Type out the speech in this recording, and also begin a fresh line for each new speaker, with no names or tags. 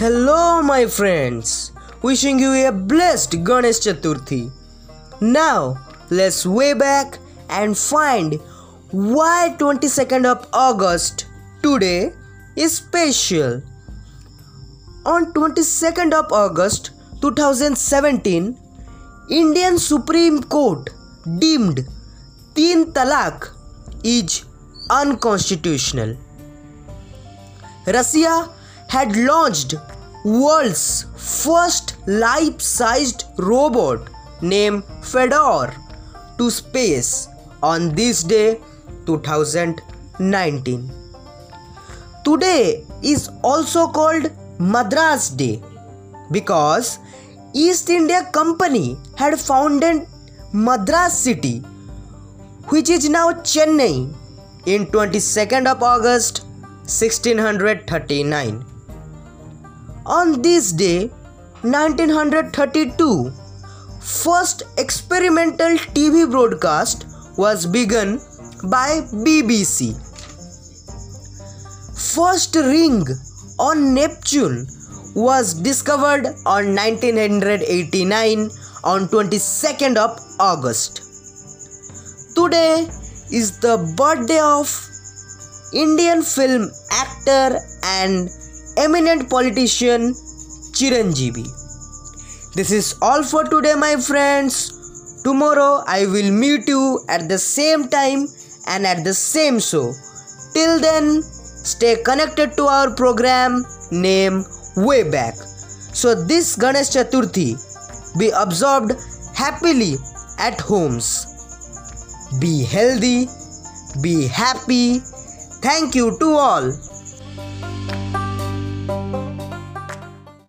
Hello, my friends. Wishing you a blessed Ganesh Chaturthi. Now, let's way back and find why 22nd of August today is special. On 22nd of August 2017, Indian Supreme Court deemed Teen Talaq is unconstitutional. Russia had launched world's first life-sized robot named Fedor to space on this day 2019. Today is also called Madras Day because East India Company had founded Madras city which is now Chennai in 22nd of August 1639. On this day 1932 first experimental TV broadcast was begun by BBC. First ring on Neptune was discovered on 1989 on 22nd of August. Today is the birthday of Indian film actor and eminent politician Chiranjeevi. This is all for today, my friends. Tomorrow I will meet you at the same time and at the same show. Till then, stay connected to our program name Way Back. So, this Ganesh Chaturthi be absorbed happily at homes. Be healthy, be happy. Thank you to all.